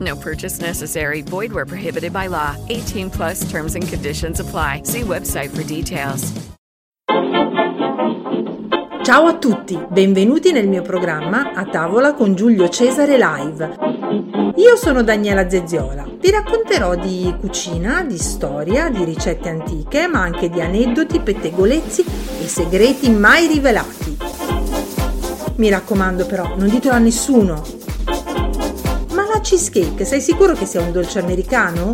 No purchase necessary. Void where prohibited by law. 18 plus terms and conditions apply. See website for details. Ciao a tutti, benvenuti nel mio programma A tavola con Giulio Cesare Live. Io sono Daniela Zezziola, vi racconterò di cucina, di storia, di ricette antiche, ma anche di aneddoti, pettegolezzi e segreti mai rivelati. Mi raccomando però, non ditelo a nessuno. Cheesecake, sei sicuro che sia un dolce americano?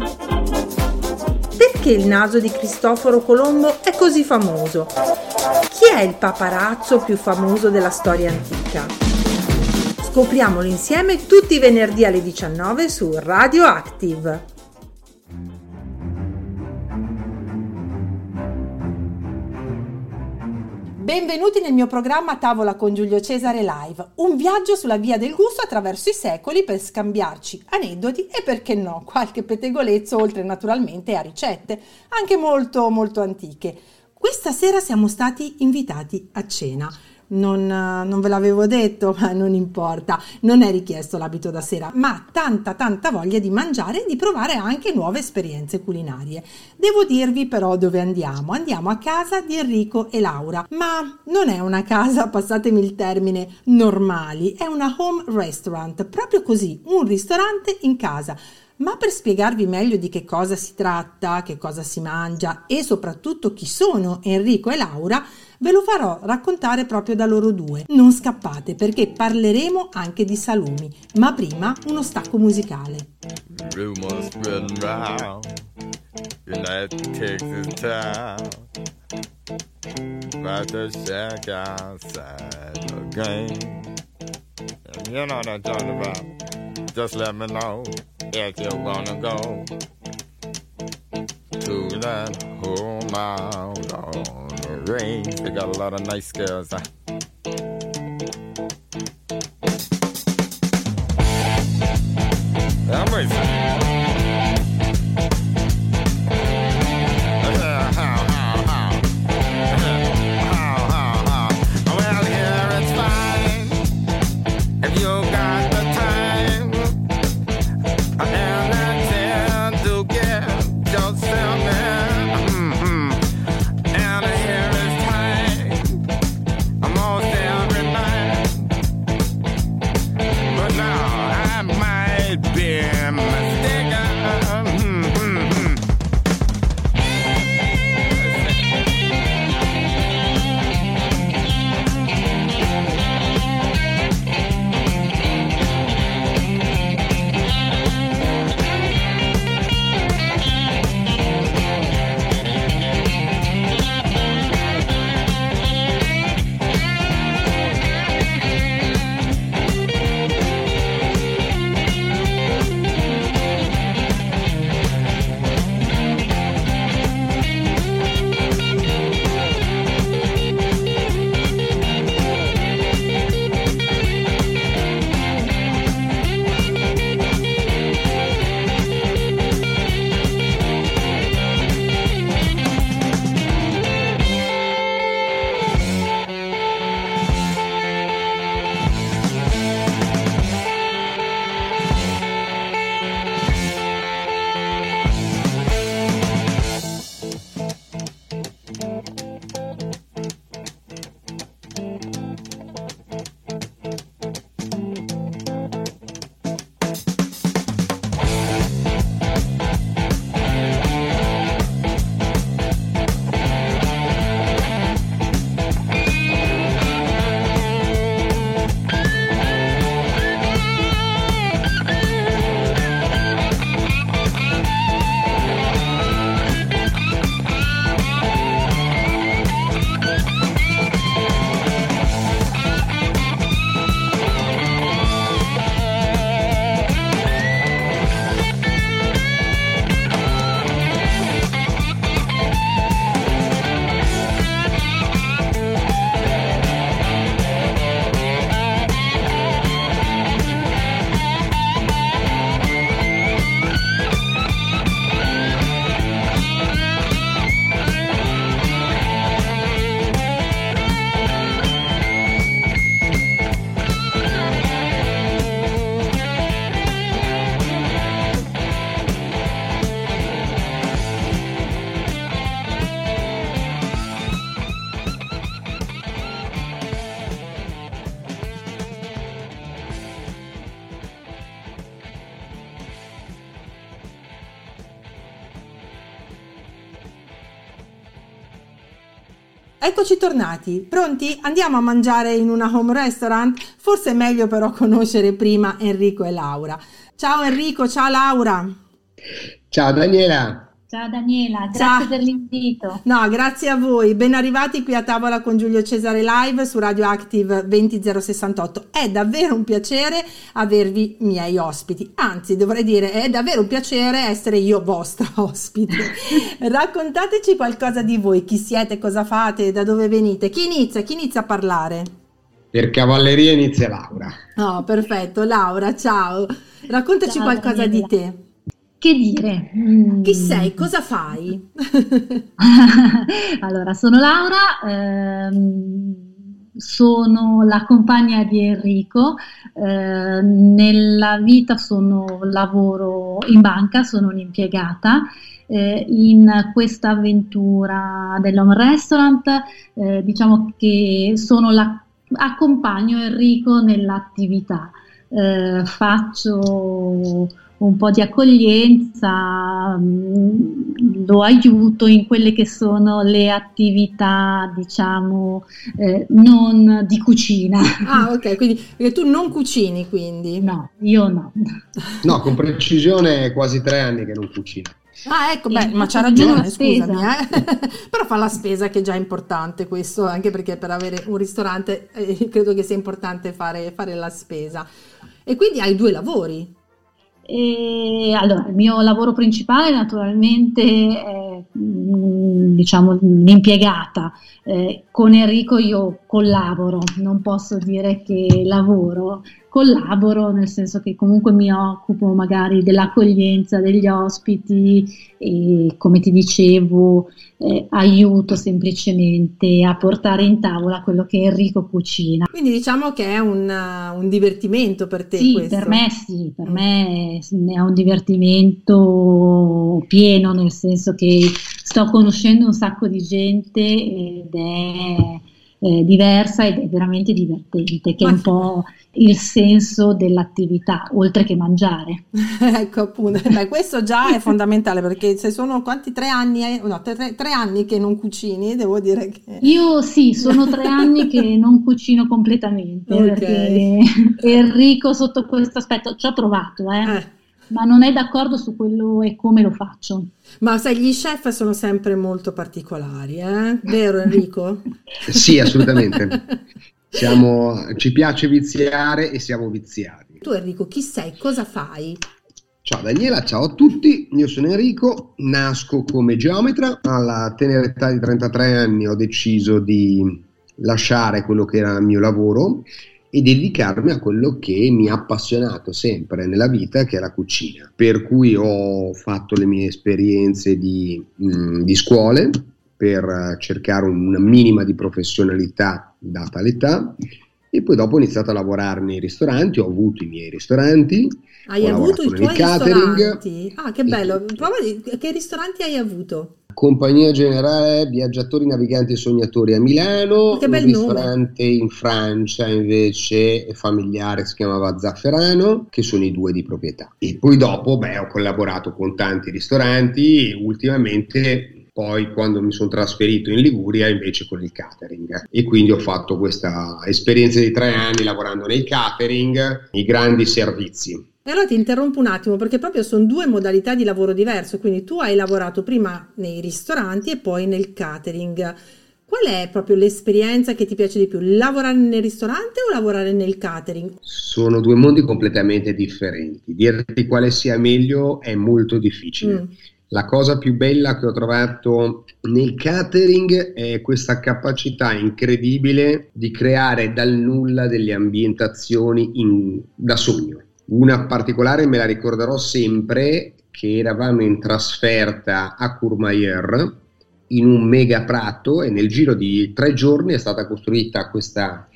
Perché il naso di Cristoforo Colombo è così famoso? Chi è il paparazzo più famoso della storia antica? Scopriamolo insieme tutti i venerdì alle 19 su Radio Active. Benvenuti nel mio programma Tavola con Giulio Cesare Live, un viaggio sulla via del gusto attraverso i secoli per scambiarci aneddoti e perché no, qualche pettegolezzo oltre naturalmente a ricette, anche molto molto antiche. Questa sera siamo stati invitati a cena. Non, non, ve l'avevo detto, ma non importa, non è richiesto l'abito da sera, ma tanta tanta voglia di mangiare e di provare anche nuove esperienze culinarie. Devo dirvi però dove andiamo. Andiamo a casa di Enrico e Laura, ma non è una casa, passatemi il termine, normali, è una home restaurant, proprio così, un ristorante in casa. Ma per spiegarvi meglio di che cosa si tratta, che cosa si mangia e soprattutto chi sono Enrico e Laura, ve lo farò raccontare proprio da loro due. Non scappate perché parleremo anche di salumi, ma prima uno stacco musicale. Rumors spreading round United Texas town About to shack outside the You know what I'm talking about Just let me know if you wanna go to that home out on the range. They got a lot of nice girls. Huh? I'm Eccoci tornati, pronti? Andiamo a mangiare in una home restaurant? Forse è meglio però conoscere prima Enrico e Laura. Ciao Enrico, ciao Laura. Ciao Daniela. Ciao Daniela, grazie Ciao. per l'invito. No, grazie a voi. Ben arrivati qui a tavola con Giulio Cesare Live su Radio Active 20068. È davvero un piacere avervi miei ospiti. Anzi, dovrei dire, è davvero un piacere essere io vostra ospite. Raccontateci qualcosa di voi, chi siete, cosa fate, da dove venite. Chi inizia? Chi inizia a parlare? Per cavalleria inizia Laura. Oh, perfetto. Laura, ciao. Raccontaci ciao, qualcosa Daniela. di te. Che dire? Chi sei? Cosa fai? allora, sono Laura, ehm, sono la compagna di Enrico, eh, nella vita sono, lavoro in banca, sono un'impiegata. Eh, in questa avventura dell'home restaurant eh, diciamo che sono la, accompagno Enrico nell'attività eh, faccio un po' di accoglienza, mm, lo aiuto in quelle che sono le attività, diciamo, eh, non di cucina. Ah, ok, quindi tu non cucini quindi? No, io no. No, con precisione è quasi tre anni che non cucino. Ah, ecco, beh, ma c'ha ragione, scusami, eh? però fa la spesa che è già importante questo, anche perché per avere un ristorante eh, credo che sia importante fare, fare la spesa. E quindi hai due lavori. E allora, il mio lavoro principale naturalmente è mm, diciamo l'impiegata. Eh, con Enrico io collaboro, non posso dire che lavoro, collaboro nel senso che comunque mi occupo magari dell'accoglienza degli ospiti e come ti dicevo eh, aiuto semplicemente a portare in tavola quello che Enrico cucina. Quindi diciamo che è un, un divertimento per te sì, questo? per me sì, per me è un divertimento pieno nel senso che sto conoscendo un sacco di gente ed è eh, diversa ed è veramente divertente, che è un po' il senso dell'attività, oltre che mangiare. ecco appunto, Beh, questo già è fondamentale perché se sono quanti tre anni, no, tre, tre, anni che non cucini, devo dire che... Io sì, sono tre anni che non cucino completamente, okay. perché Enrico sotto questo aspetto ci ho provato, eh. eh ma non è d'accordo su quello e come lo faccio. Ma sai, gli chef sono sempre molto particolari, eh? Vero Enrico? sì, assolutamente. Siamo, ci piace viziare e siamo viziati. Tu Enrico, chi sei? Cosa fai? Ciao Daniela, ciao a tutti, io sono Enrico, nasco come geometra, alla tenera età di 33 anni ho deciso di lasciare quello che era il mio lavoro e dedicarmi a quello che mi ha appassionato sempre nella vita, che è la cucina. Per cui ho fatto le mie esperienze di, mh, mm, di scuole per cercare una minima di professionalità data l'età e poi dopo ho iniziato a lavorare nei ristoranti, ho avuto i miei ristoranti. Hai avuto i tuoi catering. ristoranti? Ah, che bello! Prova di, che ristoranti hai avuto? Compagnia Generale Viaggiatori Naviganti e Sognatori a Milano, che bel un ristorante nome. in Francia invece familiare si chiamava Zafferano, che sono i due di proprietà. E poi dopo beh, ho collaborato con tanti ristoranti e ultimamente poi quando mi sono trasferito in Liguria invece con il catering e quindi ho fatto questa esperienza di tre anni lavorando nei catering, i grandi servizi. E allora ti interrompo un attimo perché proprio sono due modalità di lavoro diverse, quindi tu hai lavorato prima nei ristoranti e poi nel catering. Qual è proprio l'esperienza che ti piace di più? Lavorare nel ristorante o lavorare nel catering? Sono due mondi completamente differenti. Dirti quale sia meglio è molto difficile. Mm. La cosa più bella che ho trovato nel catering è questa capacità incredibile di creare dal nulla delle ambientazioni in, da sogno. Una particolare me la ricorderò sempre che eravamo in trasferta a Courmayeur in un mega prato e nel giro di tre giorni è stata costruita questa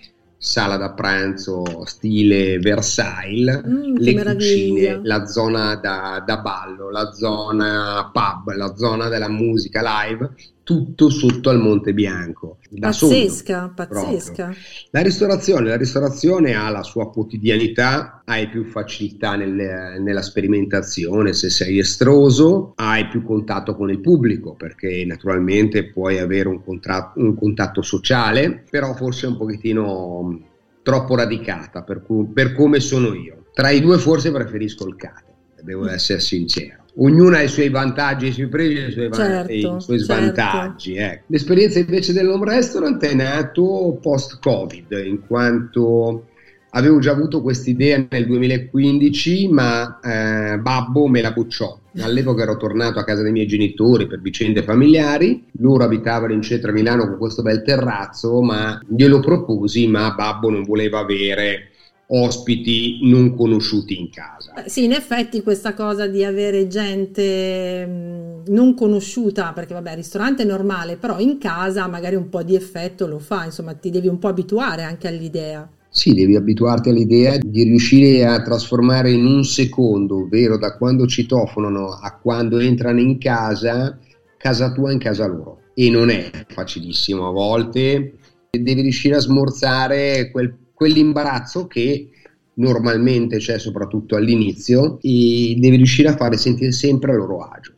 sala da pranzo stile Versailles, mm, le cucine, la zona da, da, ballo, la zona pub, la zona della musica live tutto sotto al Monte Bianco. Da pazzesca, pazzesca. La ristorazione, la ristorazione ha la sua quotidianità, hai più facilità nel, nella sperimentazione, se sei estroso, hai più contatto con il pubblico perché naturalmente puoi avere un, contratto, un contatto sociale, però forse un pochettino troppo radicata per, per come sono io. Tra i due forse preferisco il cate, devo essere sincero ognuno ha i suoi vantaggi, i suoi pregi e i suoi, certo, i suoi certo. svantaggi. Ecco. L'esperienza invece dell'home restaurant è nato post-Covid, in quanto avevo già avuto questa idea nel 2015, ma eh, Babbo me la bucciò. All'epoca ero tornato a casa dei miei genitori per vicende familiari, loro abitavano in centro a Milano con questo bel terrazzo, ma glielo proposi, ma Babbo non voleva avere ospiti non conosciuti in casa. Sì, in effetti questa cosa di avere gente mm, non conosciuta, perché vabbè, il ristorante è normale, però in casa magari un po' di effetto lo fa, insomma, ti devi un po' abituare anche all'idea. Sì, devi abituarti all'idea di riuscire a trasformare in un secondo, ovvero da quando citofonano a quando entrano in casa, casa tua in casa loro. E non è facilissimo a volte, devi riuscire a smorzare quel quell'imbarazzo che normalmente c'è soprattutto all'inizio e devi riuscire a fare sentire sempre a loro agio.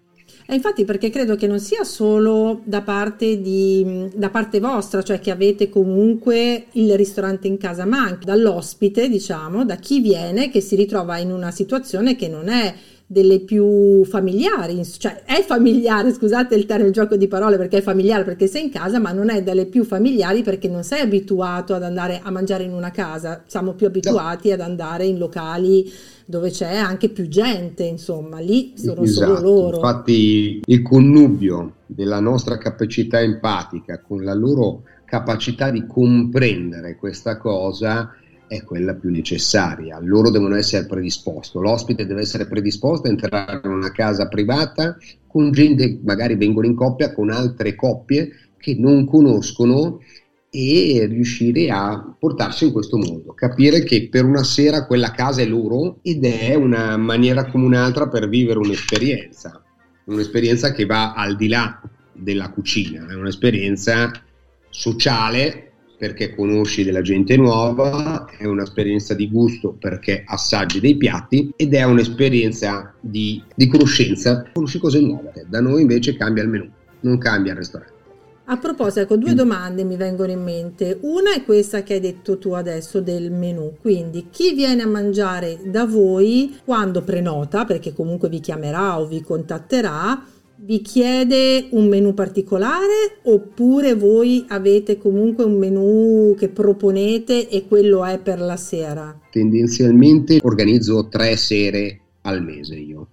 E infatti perché credo che non sia solo da parte, di, da parte vostra, cioè che avete comunque il ristorante in casa, ma anche dall'ospite, diciamo, da chi viene che si ritrova in una situazione che non è delle più familiari, cioè è familiare, scusate il termine gioco di parole perché è familiare perché sei in casa, ma non è dalle più familiari perché non sei abituato ad andare a mangiare in una casa, siamo più abituati no. ad andare in locali dove c'è anche più gente, insomma, lì sono esatto. solo loro. Infatti il connubio della nostra capacità empatica con la loro capacità di comprendere questa cosa è quella più necessaria. Loro devono essere predisposti, l'ospite deve essere predisposto a entrare in una casa privata con gente, magari vengono in coppia con altre coppie che non conoscono e riuscire a portarsi in questo mondo, capire che per una sera quella casa è loro ed è una maniera come un'altra per vivere un'esperienza, un'esperienza che va al di là della cucina, è un'esperienza sociale perché conosci della gente nuova, è un'esperienza di gusto perché assaggi dei piatti ed è un'esperienza di, di conoscenza, conosci cose nuove. Da noi invece cambia il menù, non cambia il ristorante. A proposito, ecco, due mm. domande mi vengono in mente. Una è questa che hai detto tu adesso del menù. Quindi, chi viene a mangiare da voi quando prenota, perché comunque vi chiamerà o vi contatterà, vi chiede un menu particolare oppure voi avete comunque un menu che proponete e quello è per la sera? Tendenzialmente organizzo tre sere al mese io.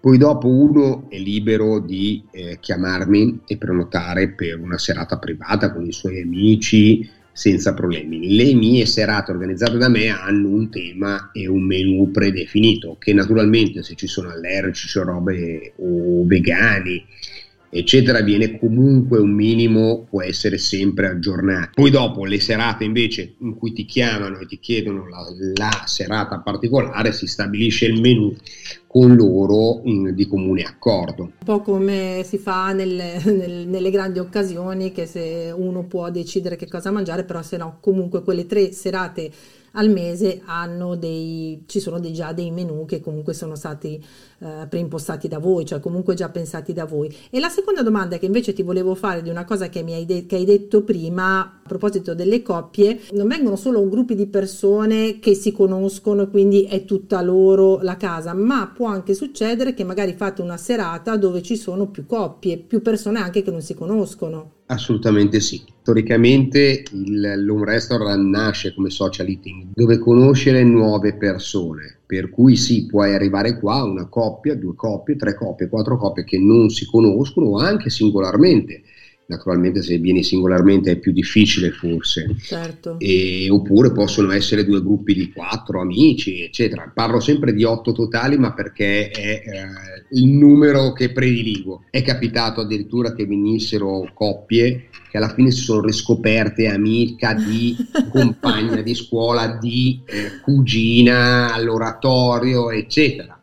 Poi dopo uno è libero di eh, chiamarmi e prenotare per una serata privata con i suoi amici senza problemi. Le mie serate organizzate da me hanno un tema e un menu predefinito che naturalmente se ci sono allergici o robe o vegani eccetera viene comunque un minimo può essere sempre aggiornato poi dopo le serate invece in cui ti chiamano e ti chiedono la, la serata particolare si stabilisce il menu con loro in, di comune accordo. Un po' come si fa nelle, nel, nelle, grandi occasioni che se uno può decidere che cosa mangiare, però se no comunque quelle tre serate al mese dei, ci sono dei, già dei menu che comunque sono stati eh, preimpostati da voi, cioè comunque già pensati da voi. E la seconda domanda che invece ti volevo fare di una cosa che, mi hai, de- che hai detto prima a proposito delle coppie, non vengono solo gruppi di persone che si conoscono quindi è tutta loro la casa, ma può anche succedere che magari fate una serata dove ci sono più coppie, più persone anche che non si conoscono. Assolutamente sì. Storicamente il, l'home restaurant nasce come social eating, dove conoscere nuove persone, per cui sì, puoi arrivare qua una coppia, due coppie, tre coppie, quattro coppie che non si conoscono anche singolarmente naturalmente se vieni singolarmente è più difficile forse, certo. e, oppure possono essere due gruppi di quattro amici, eccetera. Parlo sempre di otto totali, ma perché è eh, il numero che prediligo. È capitato addirittura che venissero coppie che alla fine si sono riscoperte amica di compagna di scuola, di eh, cugina all'oratorio, eccetera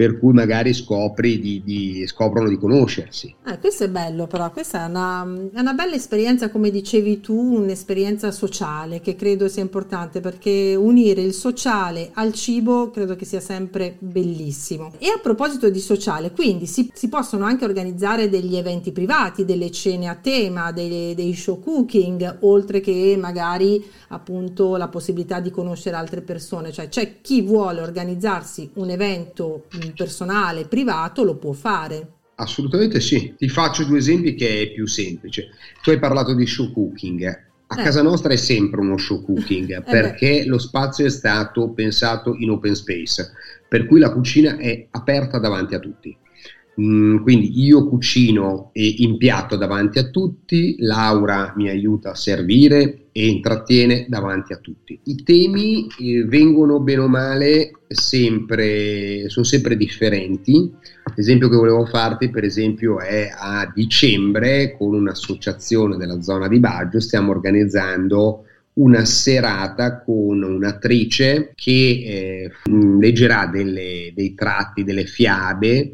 per cui magari di, di, scoprono di conoscersi. Eh, questo è bello però, questa è una, è una, bella esperienza, come dicevi tu, un'esperienza sociale che credo sia importante perché unire il sociale al cibo credo che sia sempre bellissimo. E a proposito di sociale, quindi si, si possono anche organizzare degli eventi privati, delle cene a tema, dei, dei show cooking, oltre che magari appunto la possibilità di conoscere altre persone, cioè c'è chi vuole organizzarsi un evento personale, privato, lo può fare. Assolutamente sì. Ti faccio due esempi che è più semplice. Tu hai parlato di show cooking. A eh. casa nostra è sempre uno show cooking eh perché beh. lo spazio è stato pensato in open space, per cui la cucina è aperta davanti a tutti. Mm, quindi io cucino e impiatto davanti a tutti, Laura mi aiuta a servire e intrattiene davanti a tutti. I temi eh, vengono bene o male sempre, sono sempre differenti. L'esempio che volevo farti, per esempio, è a dicembre con un'associazione della zona di Baggio stiamo organizzando una serata con un'attrice che eh, leggerà delle, dei tratti, delle fiabe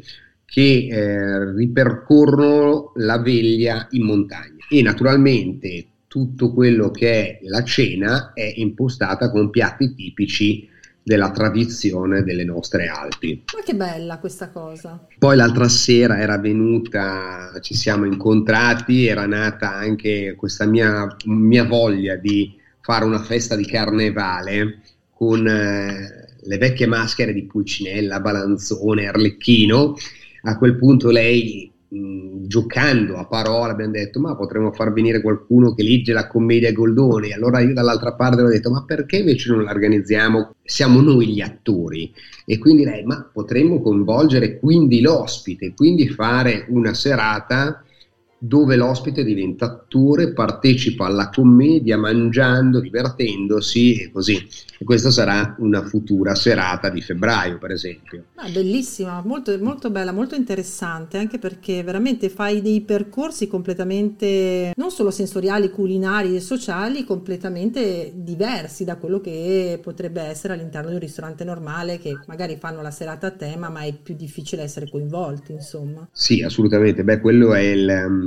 che eh, ripercorrono la veglia in montagna e naturalmente tutto quello che è la cena è impostata con piatti tipici della tradizione delle nostre Alpi. Ma che bella questa cosa. Poi l'altra sera era venuta, ci siamo incontrati, era nata anche questa mia, mia voglia di fare una festa di carnevale con eh, le vecchie maschere di Pulcinella, Balanzone, Arlecchino a quel punto lei mh, giocando a parola abbiamo detto ma potremmo far venire qualcuno che legge la commedia Goldoni allora io dall'altra parte ho detto ma perché invece non la organizziamo siamo noi gli attori e quindi lei ma potremmo coinvolgere quindi l'ospite quindi fare una serata dove l'ospite diventa attore, partecipa alla commedia mangiando, divertendosi e così. E questa sarà una futura serata di febbraio, per esempio. Ah, bellissima, molto, molto bella, molto interessante, anche perché veramente fai dei percorsi completamente, non solo sensoriali, culinari e sociali, completamente diversi da quello che potrebbe essere all'interno di un ristorante normale che magari fanno la serata a tema, ma è più difficile essere coinvolti, insomma. Sì, assolutamente. Beh, quello è il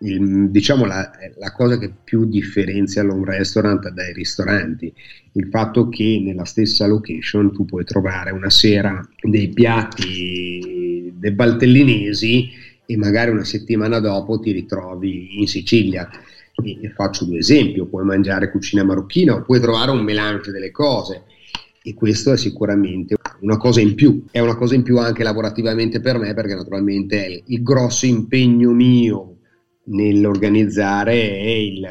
il, diciamo la, la, cosa che più differenzia un restaurant dai ristoranti, il fatto che nella stessa location tu puoi trovare una sera dei piatti dei baltellinesi e magari una settimana dopo ti ritrovi in Sicilia. E, e faccio due esempi, puoi mangiare cucina marocchina o puoi trovare un melange delle cose e questo è sicuramente una cosa in più. È una cosa in più anche lavorativamente per me perché naturalmente il grosso impegno mio nell'organizzare è il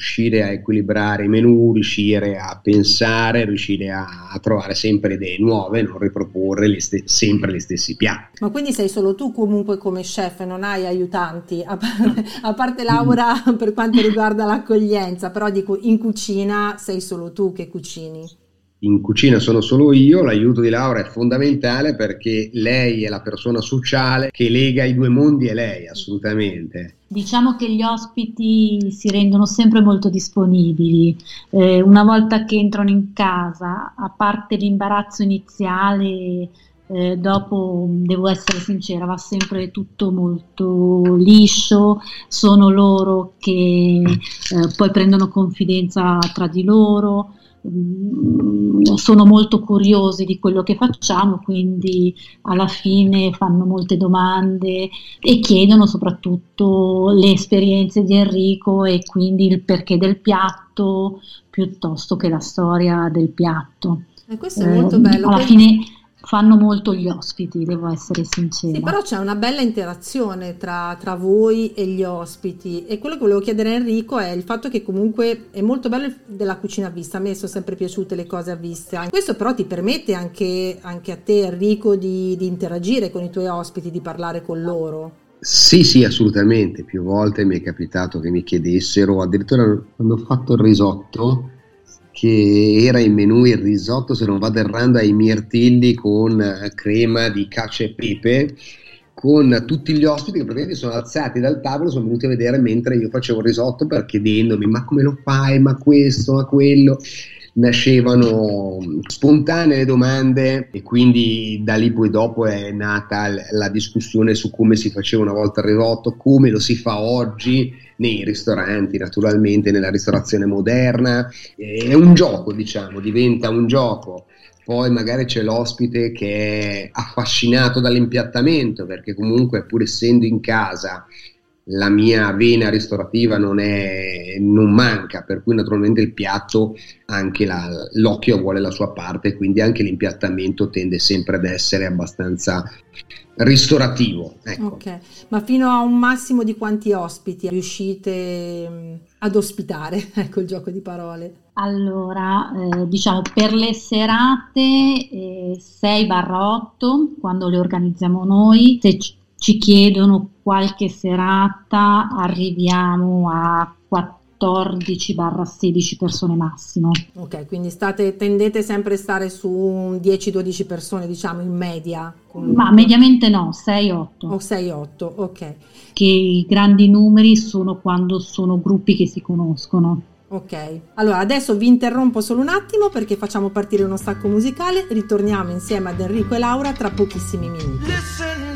riuscire a equilibrare i menu, riuscire a pensare, riuscire a, a trovare sempre idee nuove, non riproporre le st- sempre gli stessi piatti. Ma quindi sei solo tu comunque come chef, non hai aiutanti, a, parte, a parte Laura per quanto riguarda l'accoglienza, però dico in cucina sei solo tu che cucini in cucina sono solo io, l'aiuto di Laura è fondamentale perché lei è la persona sociale che lega i due mondi e lei, assolutamente. Diciamo che gli ospiti si rendono sempre molto disponibili. Eh, una volta che entrano in casa, a parte l'imbarazzo iniziale, eh, dopo devo essere sincera, va sempre tutto molto liscio, sono loro che eh, poi prendono confidenza tra di loro. Mm, sono molto curiosi di quello che facciamo, quindi alla fine fanno molte domande e chiedono soprattutto le esperienze di Enrico e quindi il perché del piatto piuttosto che la storia del piatto. E questo è molto bello. Alla fine fanno molto gli ospiti, devo essere sincera. Sì, però c'è una bella interazione tra, tra, voi e gli ospiti e quello che volevo chiedere a Enrico è il fatto che comunque è molto bello della cucina a vista, a me sono sempre piaciute le cose a vista, questo però ti permette anche, anche a te Enrico di, di interagire con i tuoi ospiti, di parlare con loro. Sì, sì, assolutamente. Più volte mi è capitato che mi chiedessero, addirittura quando ho fatto il risotto, che era in menù il risotto, se non vado errando, ai mirtilli con eh, crema di cacio e pepe, con tutti gli ospiti che praticamente sono alzati dal tavolo, sono venuti a vedere mentre io facevo il risotto per chiedendomi ma come lo fai, ma questo, ma quello. Nascevano spontanee domande e quindi da lì poi dopo è nata la discussione su come si faceva una volta il risotto, come lo si fa oggi nei ristoranti, naturalmente nella ristorazione moderna. È un gioco, diciamo, diventa un gioco poi magari c'è l'ospite che è affascinato dall'impiattamento perché comunque pur essendo in casa la mia vena ristorativa non, è, non manca, per cui naturalmente il piatto, anche la, l'occhio vuole la sua parte, quindi anche l'impiattamento tende sempre ad essere abbastanza ristorativo. Ecco. Ok, ma fino a un massimo di quanti ospiti riuscite mm, ad ospitare? Ecco il gioco di parole. Allora, eh, diciamo per le serate eh, 6-8 quando le organizziamo noi, se ci chiedono qualche serata arriviamo a 14-16 persone massimo. Ok, quindi state, tendete sempre a stare su 10-12 persone, diciamo in media? Comunque. Ma mediamente no, 6-8. O 6-8, ok. Che i grandi numeri sono quando sono gruppi che si conoscono. Ok, allora adesso vi interrompo solo un attimo perché facciamo partire uno stacco musicale, ritorniamo insieme ad Enrico e Laura tra pochissimi minuti. Listen,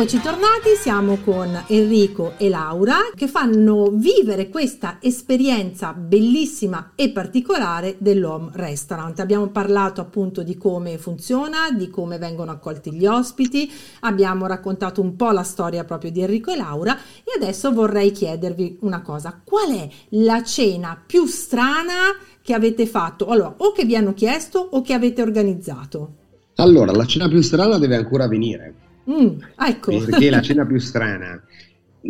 Eccoci tornati, siamo con Enrico e Laura che fanno vivere questa esperienza bellissima e particolare dell'Home Restaurant. Abbiamo parlato appunto di come funziona, di come vengono accolti gli ospiti, abbiamo raccontato un po' la storia proprio di Enrico e Laura e adesso vorrei chiedervi una cosa, qual è la cena più strana che avete fatto? Allora, o che vi hanno chiesto o che avete organizzato? Allora, la cena più strana deve ancora venire Mm, ecco. Perché la cena più strana,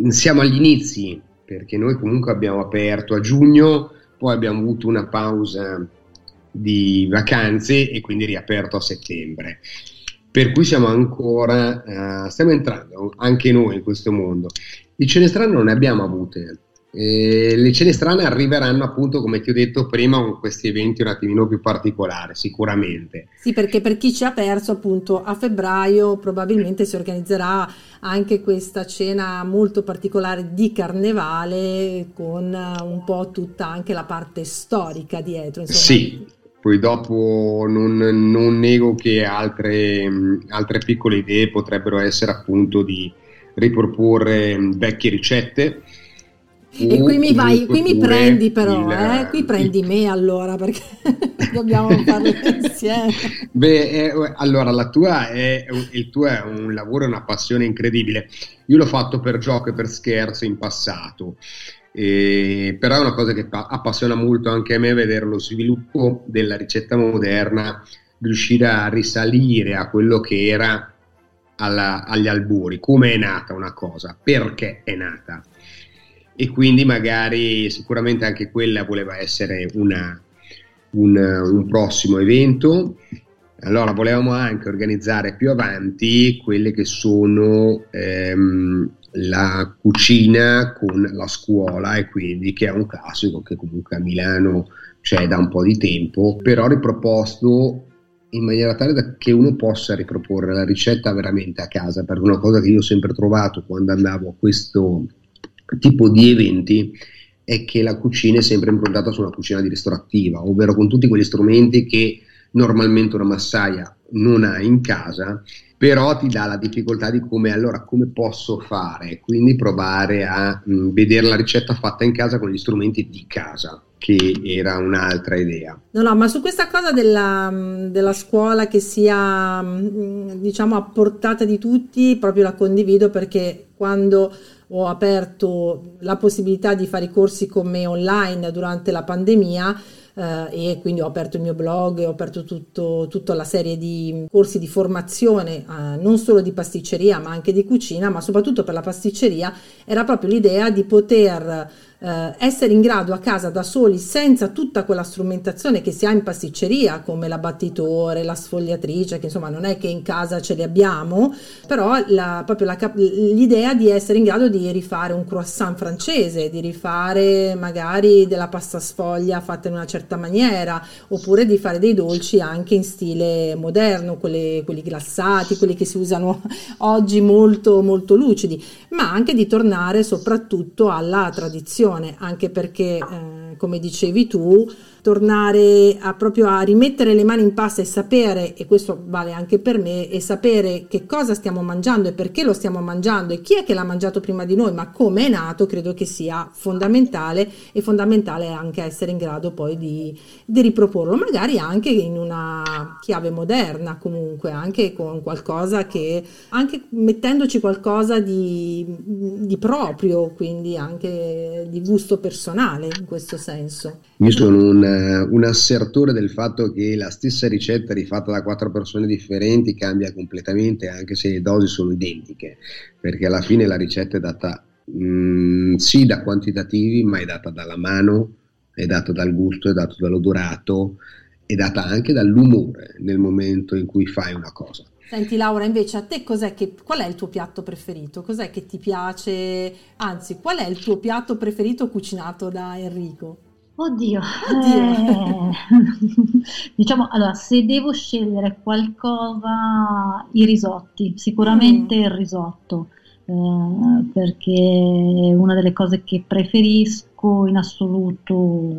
siamo agli inizi, perché noi comunque abbiamo aperto a giugno, poi abbiamo avuto una pausa di vacanze e quindi riaperto a settembre. Per cui siamo ancora, uh, stiamo entrando anche noi in questo mondo. Di cene strane non ne abbiamo avute, le cene strane arriveranno appunto, come ti ho detto prima, con questi eventi un attimino più particolari, sicuramente. Sì, perché per chi ci ha perso appunto a febbraio probabilmente si organizzerà anche questa cena molto particolare di carnevale con un po' tutta anche la parte storica dietro. Insomma. Sì, poi dopo non, non nego che altre, altre piccole idee potrebbero essere appunto di riproporre vecchie ricette E qui mi vai, qui mi prendi però, il, eh? qui prendi me allora perché dobbiamo farlo insieme. Beh, eh, allora la tua è, il tuo è un lavoro, una passione incredibile. Io l'ho fatto per gioco e per scherzo in passato. Eh, però è una cosa che appassiona molto anche a me vedere lo sviluppo della ricetta moderna, riuscire a risalire a quello che era alla, agli albori, come è nata una cosa, perché è nata e quindi magari sicuramente anche quella voleva essere una, un, un prossimo evento. Allora volevamo anche organizzare più avanti quelle che sono ehm, la cucina con la scuola e quindi che è un classico che comunque a Milano c'è da un po' di tempo, però riproposto in maniera tale da che uno possa riproporre la ricetta veramente a casa, perché una cosa che io ho sempre trovato quando andavo a questo tipo di eventi è che la cucina è sempre improntata su una cucina di ristorativa, ovvero con tutti quegli strumenti che normalmente una massaia non ha in casa, però ti dà la difficoltà di come allora come posso fare, quindi provare a mh, vedere la ricetta fatta in casa con gli strumenti di casa che era un'altra idea. No, no, ma su questa cosa della, della, scuola che sia diciamo a portata di tutti, proprio la condivido perché quando ho aperto la possibilità di fare i corsi con me online durante la pandemia eh, e quindi ho aperto il mio blog e ho aperto tutto, tutta la serie di corsi di formazione eh, non solo di pasticceria ma anche di cucina ma soprattutto per la pasticceria era proprio l'idea di poter eh, essere in grado a casa da soli senza tutta quella strumentazione che si ha in pasticceria come la battitore, la sfogliatrice, che insomma non è che in casa ce le abbiamo, però la, proprio la, l'idea di essere in grado di rifare un croissant francese, di rifare magari della pasta sfoglia fatta in una certa maniera, oppure di fare dei dolci anche in stile moderno, quelle, quelli glassati, quelli che si usano oggi molto molto lucidi, ma anche di tornare soprattutto alla tradizione anche perché, eh, come dicevi tu, tornare a proprio a rimettere le mani in pasta e sapere, e questo vale anche per me, e sapere che cosa stiamo mangiando e perché lo stiamo mangiando e chi è che l'ha mangiato prima di noi, ma come è nato, credo che sia fondamentale e fondamentale anche essere in grado poi di, di riproporlo, magari anche in una chiave moderna comunque, anche con qualcosa che, anche mettendoci qualcosa di, di proprio, quindi anche di gusto personale in questo senso. Io sono un, un, assertore del fatto che la stessa ricetta rifatta da quattro persone differenti cambia completamente anche se le dosi sono identiche, perché alla fine la ricetta è data mh, mm, sì da quantitativi, ma è data dalla mano, è data dal gusto, è data dall'odorato, è data anche dall'umore nel momento in cui fai una cosa. Senti Laura, invece a te cos'è che, qual è il tuo piatto preferito? Cos'è che ti piace? Anzi, qual è il tuo piatto preferito cucinato da Enrico? Oddio, Oddio. Eh, diciamo allora, se devo scegliere qualcosa, i risotti, sicuramente mm. il risotto, eh, perché è una delle cose che preferisco in assoluto.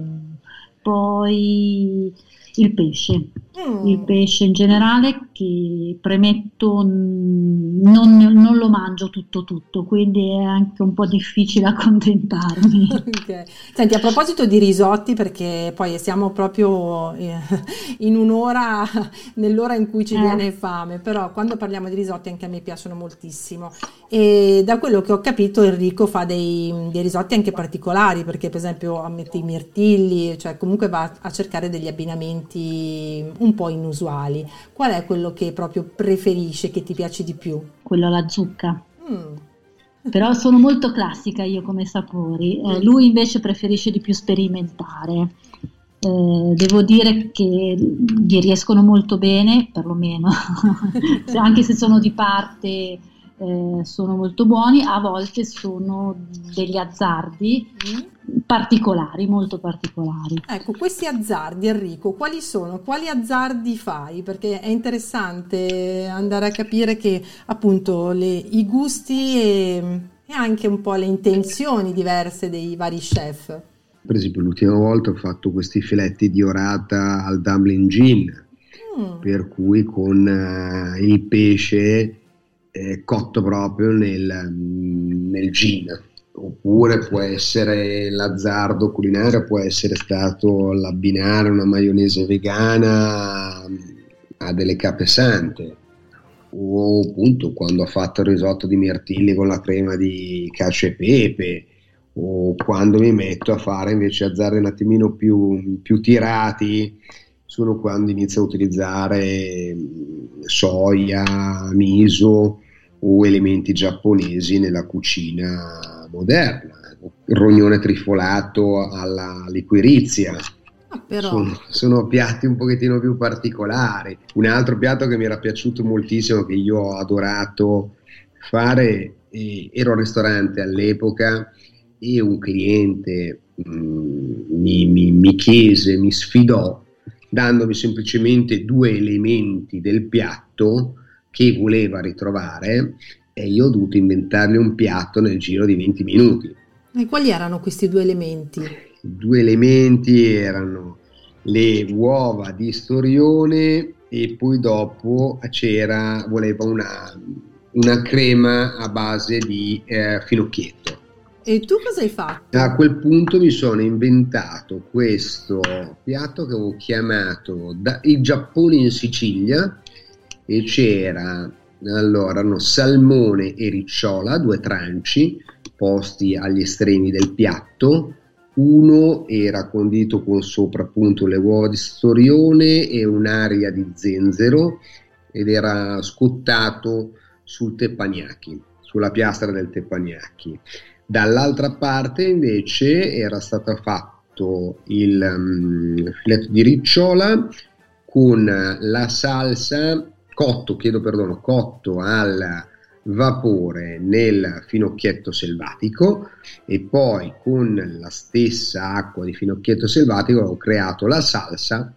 Poi il pesce, mm. il pesce in generale che premetto non, non, lo mangio tutto tutto, quindi è anche un po' difficile accontentarmi. okay. Senti, a proposito di risotti, perché poi siamo proprio eh, in un'ora, nell'ora in cui ci eh. viene fame, però quando parliamo di risotti anche a me piacciono moltissimo e da quello che ho capito Enrico fa dei, dei risotti anche particolari, perché per esempio mette i mirtilli, cioè comunque va a cercare degli abbinamenti un po' inusuali. Qual è quello che proprio preferisce, che ti piace di più? Quello alla zucca. Mm. Però sono molto classica io come sapori, eh, mm. lui invece preferisce di più sperimentare. Eh, devo dire che gli riescono molto bene, perlomeno, anche se sono di parte, eh, sono molto buoni, a volte sono degli azzardi. Mm particolari, molto particolari. Ecco, questi azzardi, Enrico, quali sono? Quali azzardi fai? Perché è interessante andare a capire che appunto le, i gusti e, e, anche un po' le intenzioni diverse dei vari chef. Per esempio, l'ultima volta ho fatto questi filetti di orata al Dublin Gin, mm. per cui con uh, il pesce eh, cotto proprio nel, nel gin. Oppure può essere l'azzardo culinario, può essere stato l'abbinare una maionese vegana a delle cape sante. O appunto quando ho fatto il risotto di mirtilli con la crema di cacio e pepe. O quando mi metto a fare invece azzardi un attimino più, più tirati sono quando inizio a utilizzare soia, miso o elementi giapponesi nella cucina moderna, il rognone trifolato alla liquirizia. Ah, però... sono, sono, piatti un pochettino più particolari. Un altro piatto che mi era piaciuto moltissimo, che io ho adorato fare, ero al ristorante all'epoca e un cliente mh, mm, mi, mi, mi chiese, mi sfidò, dandomi semplicemente due elementi del piatto che voleva ritrovare e io ho dovuto inventargli un piatto nel giro di 20 minuti. E quali erano questi due elementi? I due elementi erano le uova di storione e poi dopo c'era, voleva una, una crema a base di eh, finocchietto. E tu cosa hai fatto? A quel punto mi sono inventato questo piatto che avevo chiamato da, il Giappone in Sicilia e c'era allora erano salmone e ricciola, due tranci posti agli estremi del piatto. Uno era condito con sopra appunto le uova di storione e un'aria di zenzero ed era scottato sul teppanyaki, sulla piastra del teppanyaki. Dall'altra parte invece era stato fatto il um, filetto di ricciola con la salsa cotto, chiedo perdono, cotto al vapore nel finocchietto selvatico e poi con la stessa acqua di finocchietto selvatico ho creato la salsa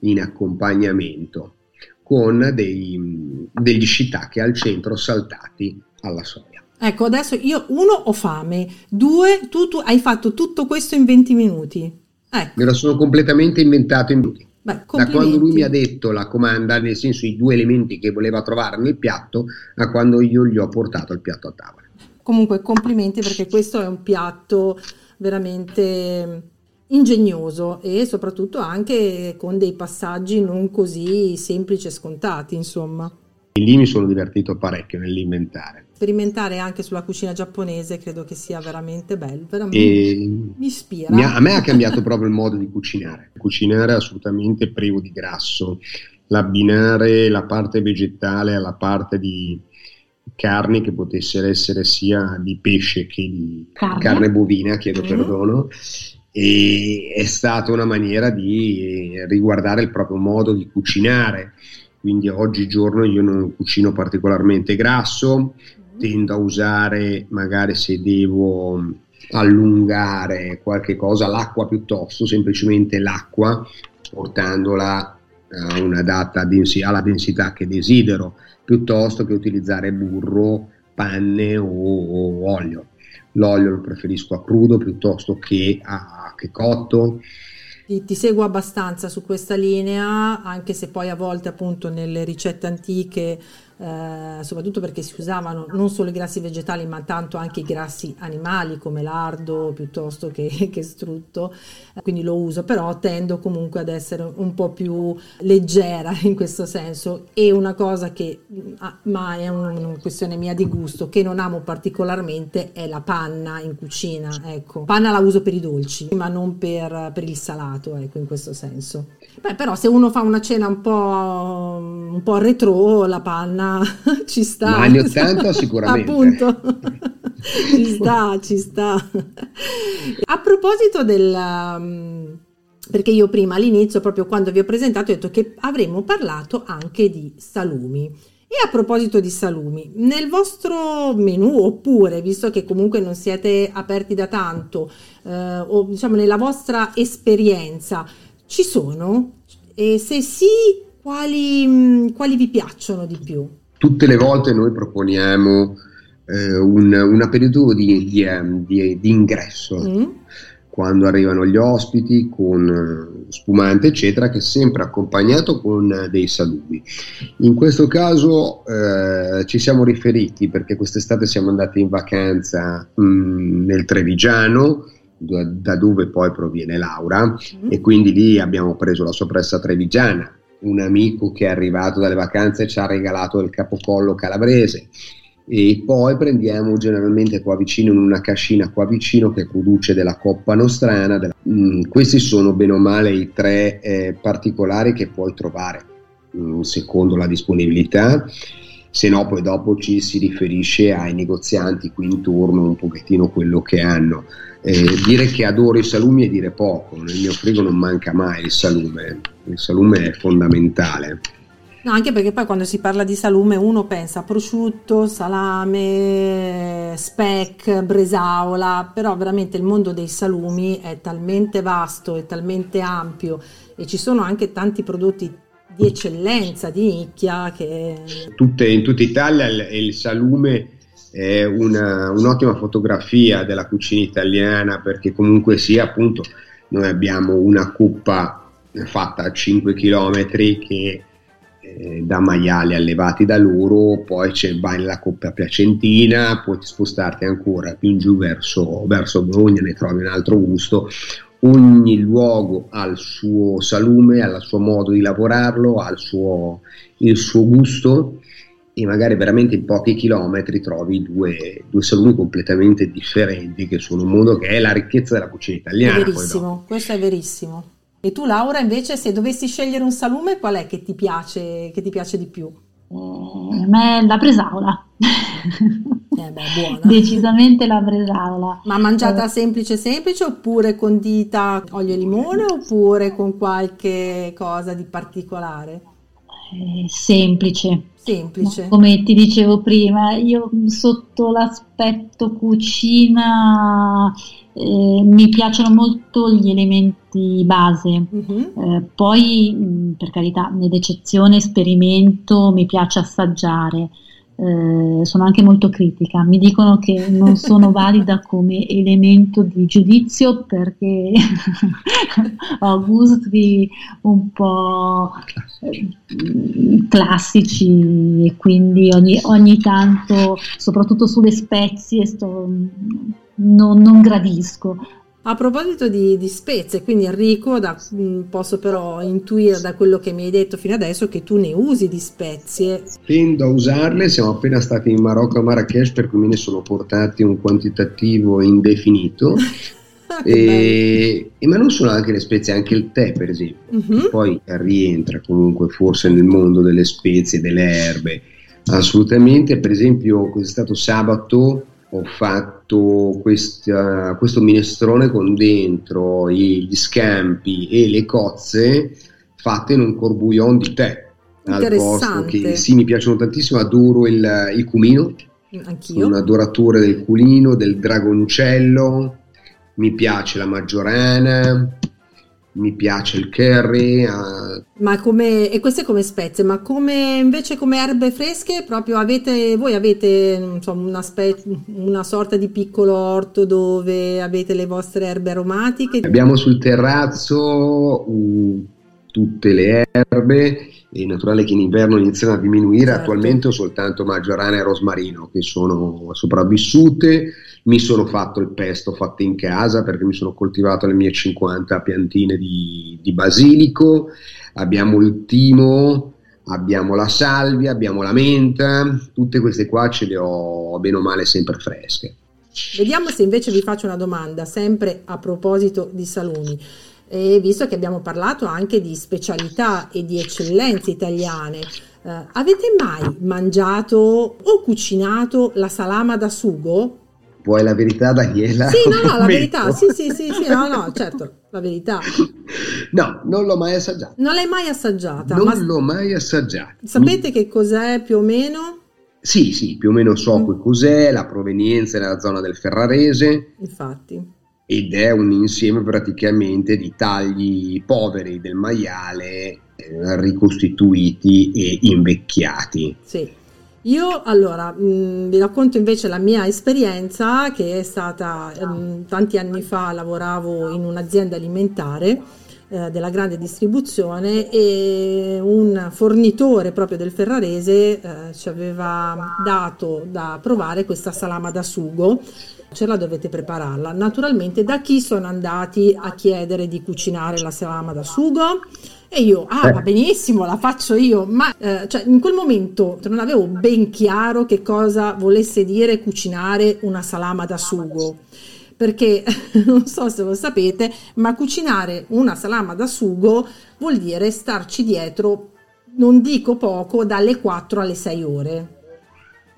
in accompagnamento con dei, degli shiitake al centro saltati alla soia. Ecco, adesso io uno ho fame, due tu, tu hai fatto tutto questo in 20 minuti. Ecco. Me lo sono completamente inventato in minuti. Beh, da quando lui mi ha detto la comanda, nel senso i due elementi che voleva trovare nel piatto, a quando io gli ho portato il piatto a tavola. Comunque complimenti perché questo è un piatto veramente ingegnoso e soprattutto anche con dei passaggi non così semplici e scontati, insomma. E lì mi sono divertito parecchio nell'inventare sperimentare anche sulla cucina giapponese credo che sia veramente bello, veramente mi ispira. Mi ha, a me ha cambiato proprio il modo di cucinare, cucinare assolutamente privo di grasso, l'abbinare la parte vegetale alla parte di carne che potesse essere sia di pesce che di carne, carne bovina, chiedo mm. perdono, e è stata una maniera di riguardare il proprio modo di cucinare. Quindi oggigiorno io non cucino particolarmente grasso, tendo a usare magari se devo allungare qualche cosa l'acqua piuttosto, semplicemente l'acqua portandola a una data densi- alla densità che desidero, piuttosto che utilizzare burro, panne o, o olio. L'olio lo preferisco a crudo piuttosto che, a, che cotto. Ti, ti, seguo abbastanza su questa linea, anche se poi a volte appunto nelle ricette antiche eh, soprattutto perché si usavano non solo i grassi vegetali ma tanto anche i grassi animali come lardo piuttosto che, che strutto, quindi lo uso, però tendo comunque ad essere un po' più leggera in questo senso e una cosa che, ah, ma è una questione mia di gusto, che non amo particolarmente è la panna in cucina, ecco. Panna la uso per i dolci, ma non per, per il salato, ecco, in questo senso. Beh, però se uno fa una cena un po', un po retro, la panna ci sta. Ma anni 80 sicuramente. Appunto. ci sta, ci sta. A proposito del... Um, perché io prima all'inizio, proprio quando vi ho presentato, ho detto che avremmo parlato anche di salumi. E a proposito di salumi, nel vostro menù, oppure visto che comunque non siete aperti da tanto, eh, o diciamo nella vostra esperienza, ci sono? E se sì, quali, mm, quali vi piacciono di più? Tutte le volte noi proponiamo eh, un, un, aperitivo di, di, ehm, di, di ingresso. Mm quando arrivano gli ospiti con eh, spumante eccetera che è sempre accompagnato con dei salumi in questo caso eh, ci siamo riferiti perché quest'estate siamo andati in vacanza mh, mm, nel Trevigiano da dove poi proviene Laura mm. e quindi lì abbiamo preso la soppressa trevigiana un amico che è arrivato dalle vacanze ci ha regalato il capocollo calabrese e poi prendiamo generalmente qua vicino in una cascina qua vicino che produce della coppa nostrana. Della... Mm, questi sono bene o male i tre eh, particolari che puoi trovare mm, secondo la disponibilità. Se no, poi dopo ci si riferisce ai negozianti qui intorno un pochettino quello che hanno. Eh, dire che adoro i salumi è dire poco, nel mio frigo non manca mai il salume, il salume è fondamentale. No, anche perché poi quando si parla di salume uno pensa prosciutto, salame, speck, bresaola, però veramente il mondo dei salumi è talmente vasto e talmente ampio e ci sono anche tanti prodotti di eccellenza, di nicchia che... Tutte, in tutta Italia il, il salume è una, un'ottima fotografia della cucina italiana perché comunque sia appunto noi abbiamo una cuppa fatta a 5 km che eh, da maiali allevati da loro, poi c'è, vai nella coppia piacentina, puoi spostarti ancora più in giù verso, verso Bologna, ne trovi un altro gusto. Ogni luogo ha il suo salume, ha il suo modo di lavorarlo, ha il suo, il suo gusto e magari veramente in pochi chilometri trovi due, due, salumi completamente differenti che sono un mondo che è la ricchezza della cucina italiana. È verissimo, questo è verissimo. E tu Laura invece se dovessi scegliere un salume qual è che ti piace, che ti piace di più? Eh, a me la bresaola. Eh beh. Decisamente la bresaola. Ma mangiata eh. semplice semplice oppure condita olio e limone oppure con qualche cosa di particolare? Eh, semplice. Semplice. Come ti dicevo prima, io sotto l'aspetto cucina eh, mi piacciono molto gli elementi base, uh-huh. eh, poi per carità, nell'eccezione sperimento, mi piace assaggiare, eh, sono anche molto critica, mi dicono che non sono valida come elemento di giudizio perché ho gusti un po' eh, classici e quindi ogni, ogni tanto, soprattutto sulle spezie, sto non, non gradisco. A proposito di, di, spezie, quindi Enrico, da, mm, posso però intuire da quello che mi hai detto fino adesso che tu ne usi di spezie. Tendo a usarle, siamo appena stati in Marocco a Marrakesh per cui me ne sono portati un quantitativo indefinito. e, e, ma non solo anche le spezie, anche il tè per esempio, uh-huh. poi rientra comunque forse nel mondo delle spezie, delle erbe, assolutamente, per esempio questo è stato sabato ho fatto questa, questo minestrone con dentro gli scampi e le cozze fatte in un corbouillon di tè al posto che sì mi piacciono tantissimo adoro il, il cumino Anch'io. un adoratore del culino del dragoncello mi piace la maggiorana mi piace il curry. Uh... Ma come, e queste come spezie, ma come invece come erbe fresche, proprio avete, voi avete insomma, una, spe, una sorta di piccolo orto dove avete le vostre erbe aromatiche? Abbiamo sul terrazzo uh, tutte le erbe è naturale che in inverno iniziano a diminuire, certo. attualmente ho soltanto maggiorana e rosmarino che sono sopravvissute, mi sono fatto il pesto fatto in casa perché mi sono coltivato le mie 50 piantine di, di basilico, abbiamo il timo, abbiamo la salvia, abbiamo la menta, tutte queste qua ce le ho bene o male sempre fresche. Vediamo se invece vi faccio una domanda, sempre a proposito di salumi e visto che abbiamo parlato anche di specialità e di eccellenze italiane, eh, avete mai mangiato o cucinato la salama da sugo? Vuoi la verità, Daniela? Sì, no, no, la verità, sì, sì, sì, sì, no, no, certo, la verità. No, non l'ho mai assaggiata. Non l'hai mai assaggiata? Non l'ho mai assaggiata. Sapete che cos'è più o meno? Sì, sì, più o meno so mm. cos'è, la provenienza è nella zona del Ferrarese. Infatti ed è un insieme praticamente di tagli poveri del maiale eh, ricostituiti e invecchiati. Sì. Io allora mh, vi racconto invece la mia esperienza che è stata mh, tanti anni fa lavoravo in un'azienda alimentare eh, della grande distribuzione e un fornitore proprio del Ferrarese eh, ci aveva dato da provare questa salama da sugo ce la dovete prepararla. Naturalmente da chi sono andati a chiedere di cucinare la salama da sugo? E io, ah, va benissimo, la faccio io, ma eh, cioè, in quel momento non avevo ben chiaro che cosa volesse dire cucinare una salama da sugo. Perché non so se lo sapete, ma cucinare una salama da sugo vuol dire starci dietro, non dico poco, dalle 4 alle 6 ore.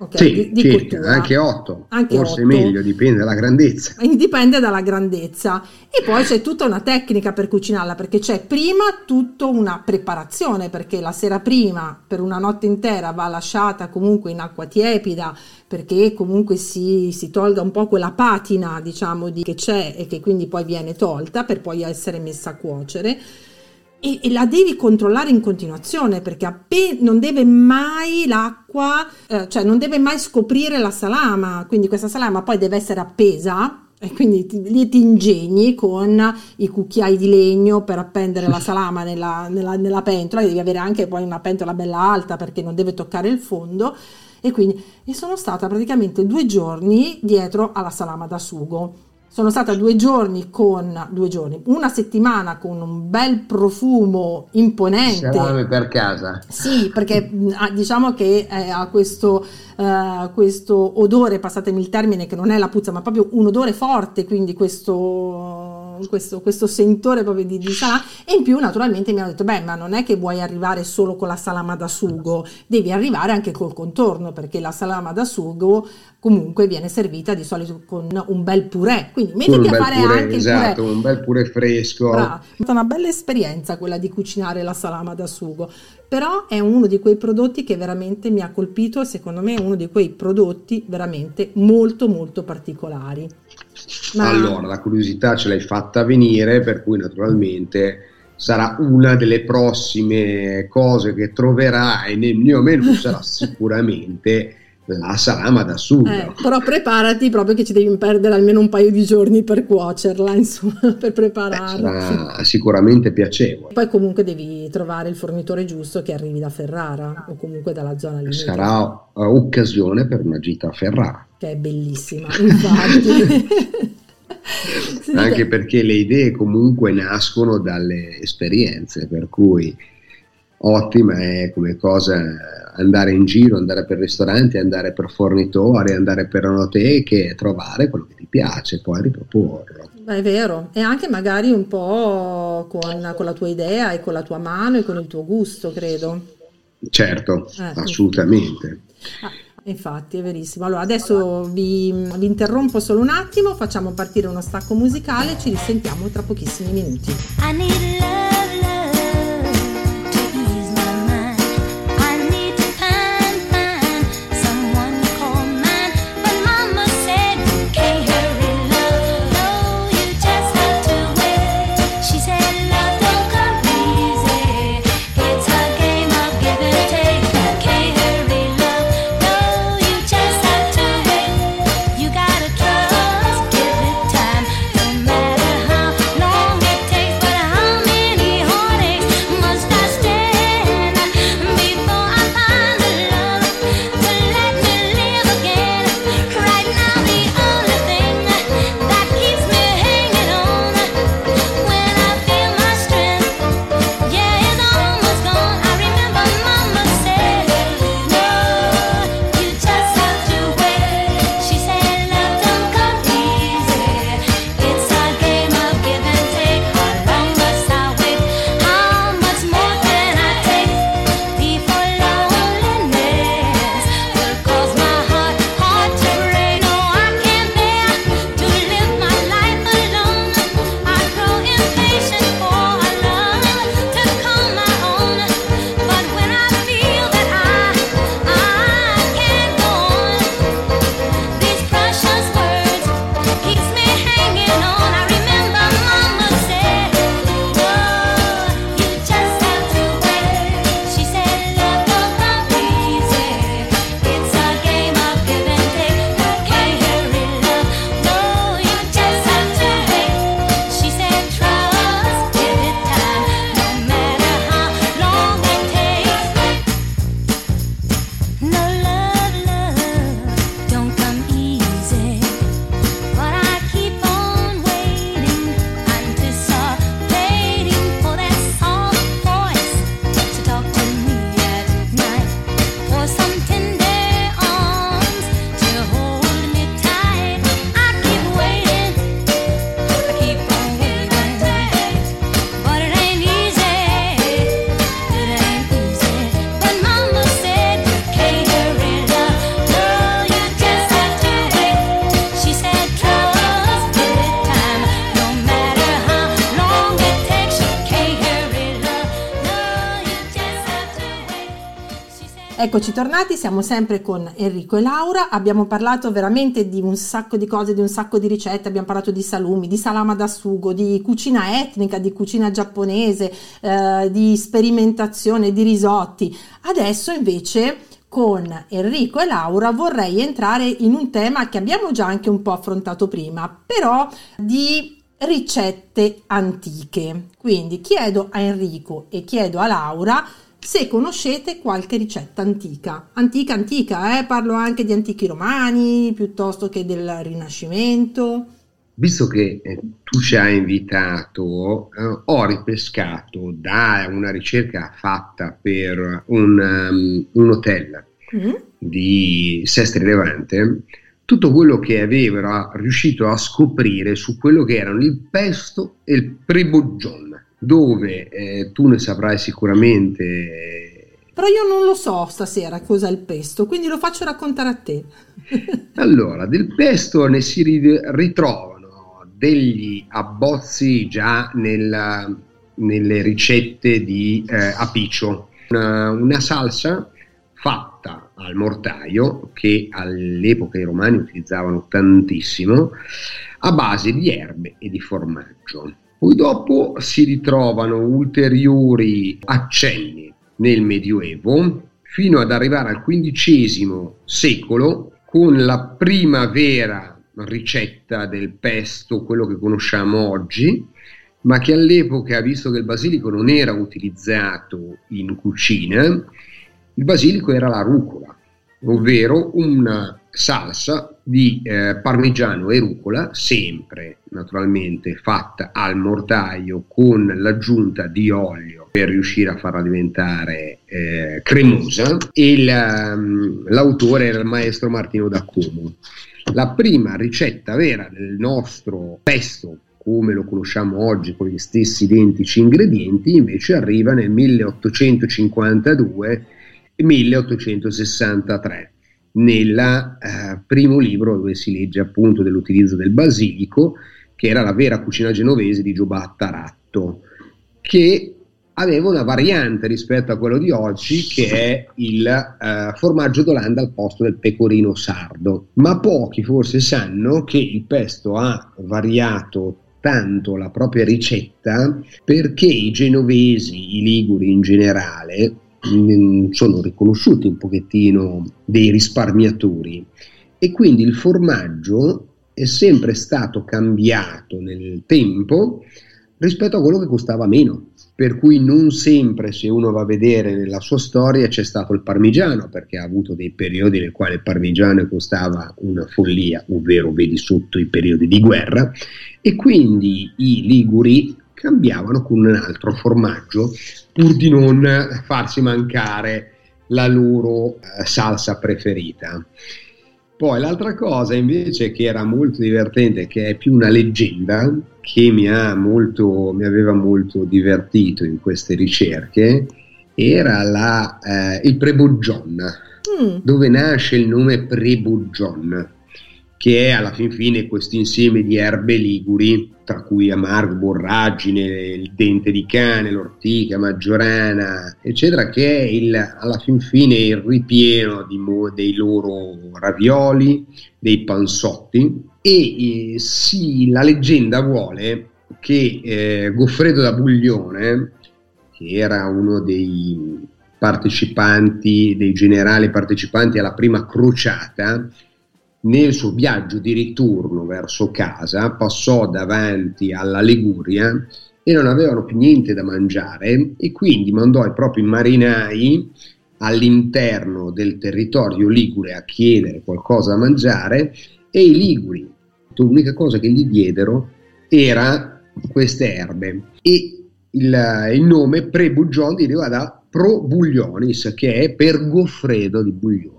Okay, sì, di, di circa, anche 8, anche forse 8. meglio, dipende dalla grandezza. Dipende dalla grandezza. E poi c'è tutta una tecnica per cucinarla, perché c'è prima tutta una preparazione, perché la sera prima per una notte intera va lasciata comunque in acqua tiepida, perché comunque si, si tolga un po' quella patina, diciamo, di, che c'è e che quindi poi viene tolta per poi essere messa a cuocere e, e, la devi controllare in continuazione perché appena non deve mai l'acqua, eh, cioè non deve mai scoprire la salama, quindi questa salama poi deve essere appesa e quindi ti, lì ti ingegni con i cucchiai di legno per appendere la salama nella, nella, nella pentola, devi avere anche poi una pentola bella alta perché non deve toccare il fondo. E quindi e sono stata praticamente due giorni dietro alla salama da sugo sono stata due giorni con due giorni, una settimana con un bel profumo imponente. Salame per casa. Sì, perché diciamo che eh, ha questo, uh, questo odore, passatemi il termine, che non è la puzza, ma proprio un odore forte, quindi questo questo, questo sentore proprio di, di salama e in più naturalmente mi hanno detto beh ma non è che vuoi arrivare solo con la salama da sugo devi arrivare anche col contorno perché la salama da sugo comunque viene servita di solito con un bel purè. Quindi mettiti a fare purè, anche esatto, il purè. un bel purè fresco. Brava. è stata una bella esperienza quella di cucinare la salama da sugo però è uno di quei prodotti che veramente mi ha colpito e secondo me è uno di quei prodotti veramente molto molto particolari ma... Allora, la curiosità ce l'hai fatta venire, per cui naturalmente sarà una delle prossime cose che troverai nel mio menù, sarà sicuramente la salama da sugo. Eh, però preparati proprio che ci devi perdere almeno un paio di giorni per cuocerla, insomma, per prepararla. Eh, sarà sicuramente piacevole. Poi comunque devi trovare il fornitore giusto che arrivi da Ferrara o comunque dalla zona lì. Sarà occasione per una gita a Ferrara. Che è bellissima, infatti. Anche perché le idee comunque nascono dalle esperienze, per cui ottima è come cosa andare in giro, andare per ristoranti, andare per fornitori, andare per enoteche, trovare quello che ti piace e poi riproporlo. È vero, e anche magari un po' con, con, la tua idea e con la tua mano e con il tuo gusto, credo. Certo, eh, assolutamente. Ah, infatti, è verissimo. Allora, adesso vi, vi interrompo solo un attimo, facciamo partire uno stacco musicale, ci risentiamo tra pochissimi minuti. Eccoci tornati, siamo sempre con Enrico e Laura, abbiamo parlato veramente di un sacco di cose, di un sacco di ricette, abbiamo parlato di salumi, di salama da sugo, di cucina etnica, di cucina giapponese, eh, di sperimentazione, di risotti. Adesso invece con Enrico e Laura vorrei entrare in un tema che abbiamo già anche un po' affrontato prima, però di ricette antiche. Quindi chiedo a Enrico e chiedo a Laura se conoscete qualche ricetta antica. Antica, antica, eh? parlo anche di antichi romani piuttosto che del Rinascimento. Visto che eh, tu ci hai invitato, eh, ho ripescato da una ricerca fatta per un, um, un hotel mm. di Sestri Levante tutto quello che aveva riuscito a scoprire su quello che erano il pesto e il preboggion dove eh, tu ne saprai sicuramente. Però io non lo so stasera cos'è il pesto, quindi lo faccio raccontare a te. allora, del pesto ne si ritrovano degli abbozzi già nella, nelle ricette di eh, apicio, una, una salsa fatta al mortaio che all'epoca i romani utilizzavano tantissimo a base di erbe e di formaggio. Poi dopo si ritrovano ulteriori accenni nel Medioevo fino ad arrivare al XV secolo con la prima vera ricetta del pesto, quello che conosciamo oggi, ma che all'epoca, visto che il basilico non era utilizzato in cucina, il basilico era la rucola, ovvero una salsa di eh, parmigiano e rucola, sempre naturalmente fatta al mortaio con l'aggiunta di olio per riuscire a farla diventare eh, cremosa e la, um, l'autore era il maestro Martino da Como. La prima ricetta vera del nostro pesto come lo conosciamo oggi con gli stessi identici ingredienti invece arriva nel 1852 e 1863 nel eh, primo libro dove si legge appunto dell'utilizzo del basilico, che era la vera cucina genovese di Giobatta Ratto, che aveva una variante rispetto a quello di oggi che è il eh, formaggio d'Olanda al posto del pecorino sardo. Ma pochi forse sanno che il pesto ha variato tanto la propria ricetta perché i genovesi, i liguri in generale, sono riconosciuti un pochettino dei risparmiatori e quindi il formaggio è sempre stato cambiato nel tempo rispetto a quello che costava meno. Per cui non sempre, se uno va a vedere nella sua storia, c'è stato il parmigiano, perché ha avuto dei periodi nel quali il parmigiano costava una follia, ovvero vedi sotto i periodi di guerra, e quindi i liguri cambiavano con un altro formaggio pur di non farsi mancare la loro eh, salsa preferita. Poi l'altra cosa invece che era molto divertente, che è più una leggenda, che mi, molto, mi aveva molto divertito in queste ricerche, era la, eh, il Preboggion, mm. dove nasce il nome Preboggion che è alla fin fine questo insieme di erbe liguri, tra cui amargo, borragine, il dente di cane, l'ortica, maggiorana, eccetera, che è il, alla fin fine il ripieno di, dei loro ravioli, dei panzotti e eh, sì, la leggenda vuole che eh, Goffredo da Buglione, che era uno dei partecipanti, dei generali partecipanti alla prima crociata, nel suo viaggio di ritorno verso casa passò davanti alla Liguria e non avevano più niente da mangiare e quindi mandò i propri marinai all'interno del territorio ligure a chiedere qualcosa da mangiare e i liguri, l'unica cosa che gli diedero era queste erbe e il, il nome pre-Bugion deriva da Pro Buglionis che è per Goffredo di Buglione.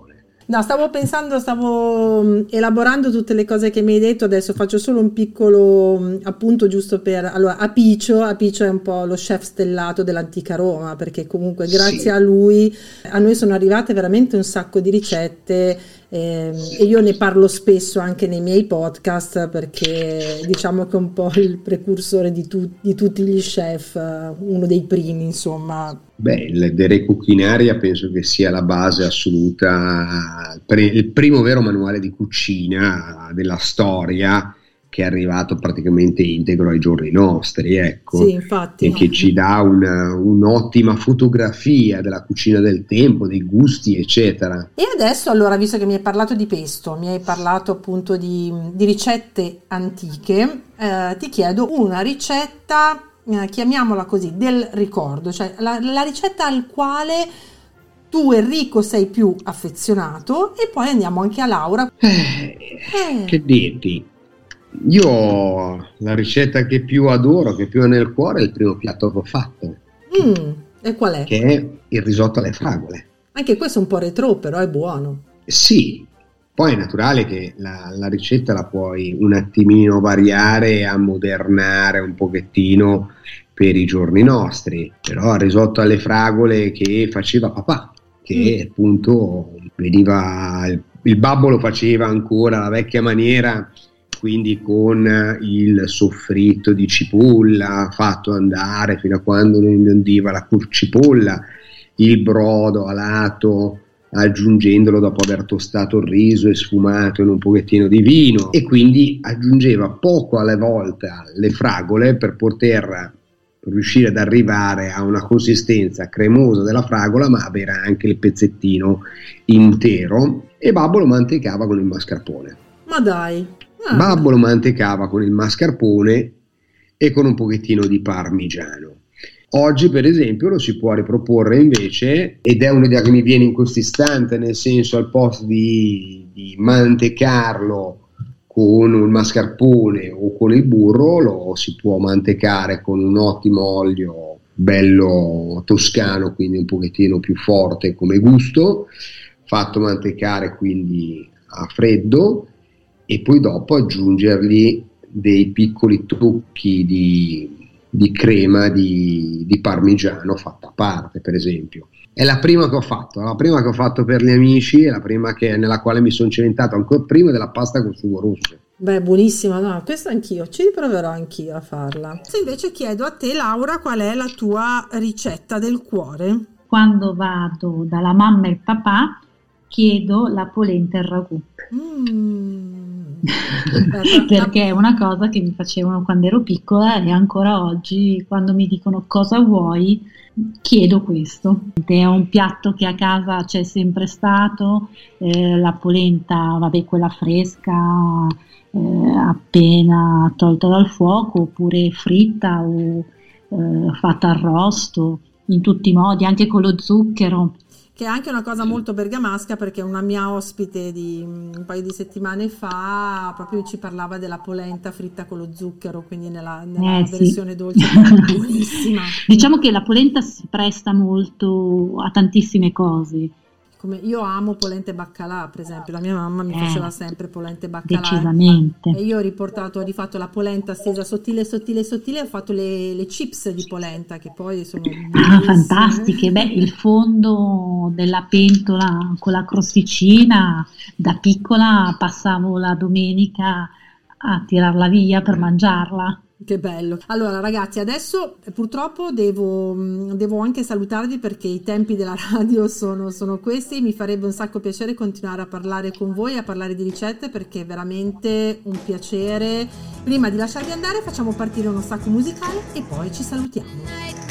No, stavo pensando, stavo mm, elaborando tutte le cose che mi hai detto, adesso faccio solo un piccolo mm, appunto giusto per... Allora, Apicio, Apicio è un po' lo chef stellato dell'antica Roma, perché comunque grazie sì. a lui a noi sono arrivate veramente un sacco di ricette eh, e io ne parlo spesso anche nei miei podcast perché diciamo che è un po' il precursore di, tu, di tutti gli chef, uno dei primi insomma. Beh, il Dere Cucinaria penso che sia la base assoluta, il primo vero manuale di cucina della storia che è arrivato praticamente integro ai giorni nostri, ecco, sì, infatti. e che ci dà una, un'ottima fotografia della cucina del tempo, dei gusti, eccetera. E adesso, allora, visto che mi hai parlato di pesto, mi hai parlato appunto di, di ricette antiche, eh, ti chiedo una ricetta, eh, chiamiamola così, del ricordo, cioè la, la ricetta al quale tu Enrico sei più affezionato e poi andiamo anche a Laura. Eh, eh. Che dirti? Io la ricetta che più adoro, che più ho nel cuore, è il primo piatto che ho fatto. Mm, e qual è? Che è il risotto alle fragole. Anche questo è un po' retro, però è buono. Sì, poi è naturale che la, la, ricetta la puoi un attimino variare e ammodernare un pochettino per i giorni nostri, però il risotto alle fragole che faceva papà, che mm. appunto veniva, il, il babbo lo faceva ancora alla vecchia maniera quindi con il soffritto di cipolla fatto andare fino a quando non imbiondiva la cipolla, il brodo alato aggiungendolo dopo aver tostato il riso e sfumato in un pochettino di vino e quindi aggiungeva poco alle volte le fragole per poter riuscire ad arrivare a una consistenza cremosa della fragola ma avere anche il pezzettino intero e Babbo lo mantecava con il mascarpone. Ma dai! Ah. Babbo lo mantecava con il mascarpone e con un pochettino di parmigiano. Oggi, per esempio, lo si può riproporre invece, ed è un'idea che mi viene in questo istante, nel senso al posto di, di mantecarlo con il mascarpone o con il burro, lo si può mantecare con un ottimo olio bello toscano, quindi un pochettino più forte come gusto, fatto mantecare quindi a freddo e poi dopo aggiungergli dei piccoli trucchi di, di crema di, di, parmigiano fatta a parte, per esempio. È la prima che ho fatto, la prima che ho fatto per gli amici, è la prima che, nella quale mi sono cimentato ancora prima della pasta con sugo rosso. Beh, buonissima, no, questa anch'io, ci riproverò anch'io a farla. Se invece chiedo a te, Laura, qual è la tua ricetta del cuore? Quando vado dalla mamma e il papà, chiedo la polenta e il ragù. Mm. Perché è una cosa che mi facevano quando ero piccola e ancora oggi quando mi dicono cosa vuoi chiedo questo. È un piatto che a casa c'è sempre stato, eh, la polenta, vabbè quella fresca, eh, appena tolta dal fuoco oppure fritta o eh, fatta arrosto in tutti i modi, anche con lo zucchero che è anche una cosa molto bergamasca perché una mia ospite di un paio di settimane fa proprio ci parlava della polenta fritta con lo zucchero, quindi nella, nella eh, versione sì. dolce, buonissima. Diciamo che la polenta si presta molto a tantissime cose. Come io amo polente baccalà, per esempio, la mia mamma mi eh, faceva sempre polente baccalà. Decisamente. E io ho riportato, ho rifatto la polenta stesa sottile, sottile, sottile, ho fatto le, le chips di polenta che poi sono ah, fantastiche. Beh, il fondo della pentola con la crosticina, da piccola passavo la domenica a tirarla via per mangiarla. Che bello. Allora ragazzi, adesso purtroppo devo, mm, devo, anche salutarvi perché i tempi della radio sono, sono, questi. Mi farebbe un sacco piacere continuare a parlare con voi, a parlare di ricette perché è veramente un piacere. Prima di lasciarvi andare facciamo partire uno stacco musicale e poi ci salutiamo.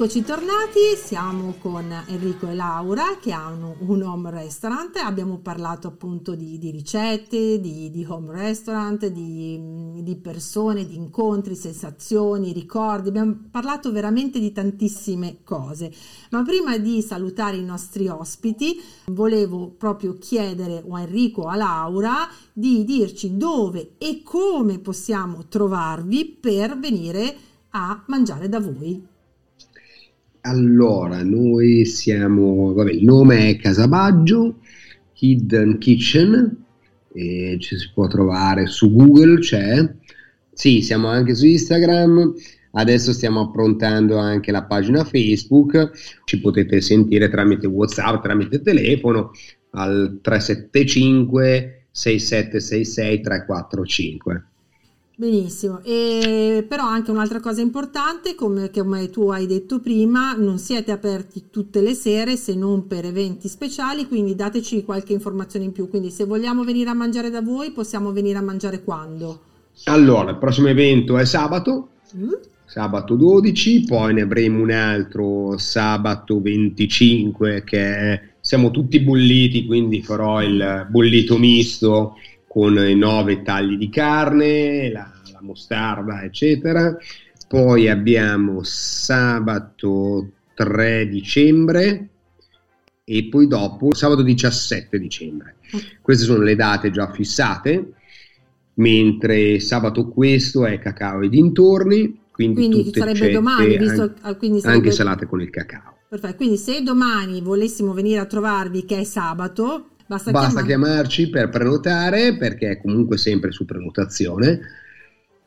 Eccoci tornati, siamo con Enrico e Laura che hanno un home restaurant, abbiamo parlato appunto di, di ricette, di, di, home restaurant, di, di, persone, di incontri, sensazioni, ricordi, abbiamo parlato veramente di tantissime cose. Ma prima di salutare i nostri ospiti volevo proprio chiedere a Enrico o a Laura di dirci dove e come possiamo trovarvi per venire a mangiare da voi. Allora, noi siamo, vabbè, il nome è Casabaggio, Hidden Kitchen, ci si può trovare su Google, c'è. Sì, siamo anche su Instagram, adesso stiamo approntando anche la pagina Facebook, ci potete sentire tramite WhatsApp, tramite telefono al 375 6766 345. Benissimo, e però anche un'altra cosa importante, come, come, tu hai detto prima, non siete aperti tutte le sere se non per eventi speciali, quindi dateci qualche informazione in più, quindi se vogliamo venire a mangiare da voi possiamo venire a mangiare quando? Allora, il prossimo evento è sabato, mm? sabato 12, poi ne avremo un altro sabato 25 che siamo tutti bolliti, quindi farò il bollito misto con i nove tagli di carne, la, la mostarda, eccetera. Poi abbiamo sabato 3 dicembre e poi dopo sabato 17 dicembre. Queste sono le date già fissate, mentre sabato questo è cacao e dintorni, quindi, quindi sarebbe domani, visto, ah, quindi sarebbe... anche salate con il cacao. Perfetto, quindi se domani volessimo venire a trovarvi che è sabato, Basta, Basta chiamarci per prenotare perché è comunque sempre su prenotazione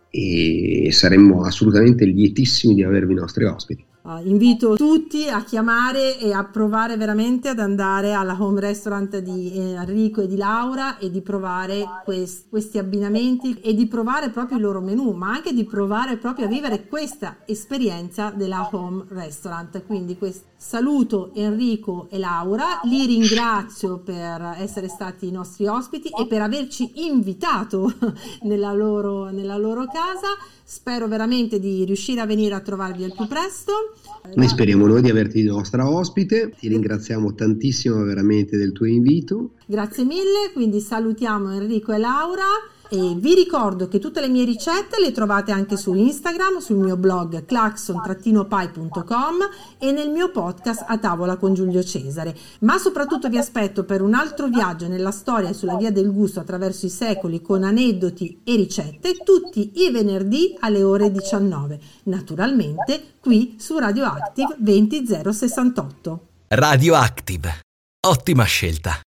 e saremmo assolutamente lietissimi di avervi i nostri ospiti. Uh, invito tutti a chiamare e a provare veramente ad andare alla home restaurant di Enrico e di Laura e di provare quest- questi abbinamenti e di provare proprio il loro menù, ma anche di provare proprio a vivere questa esperienza della home restaurant. Quindi quest- saluto Enrico e Laura, li ringrazio per essere stati i nostri ospiti e per averci invitato nella loro, nella loro casa. Spero veramente di riuscire a venire a trovarvi al più presto. Noi speriamo noi di averti nostra ospite, ti ringraziamo tantissimo veramente del tuo invito. Grazie mille, quindi salutiamo Enrico e Laura. E vi ricordo che tutte le mie ricette le trovate anche su Instagram, sul mio blog claxon-pai.com e nel mio podcast A tavola con Giulio Cesare. Ma soprattutto vi aspetto per un altro viaggio nella storia sulla via del gusto attraverso i secoli con aneddoti e ricette tutti i venerdì alle ore 19. Naturalmente qui su Radioactive 20068. Radioactive. Ottima scelta.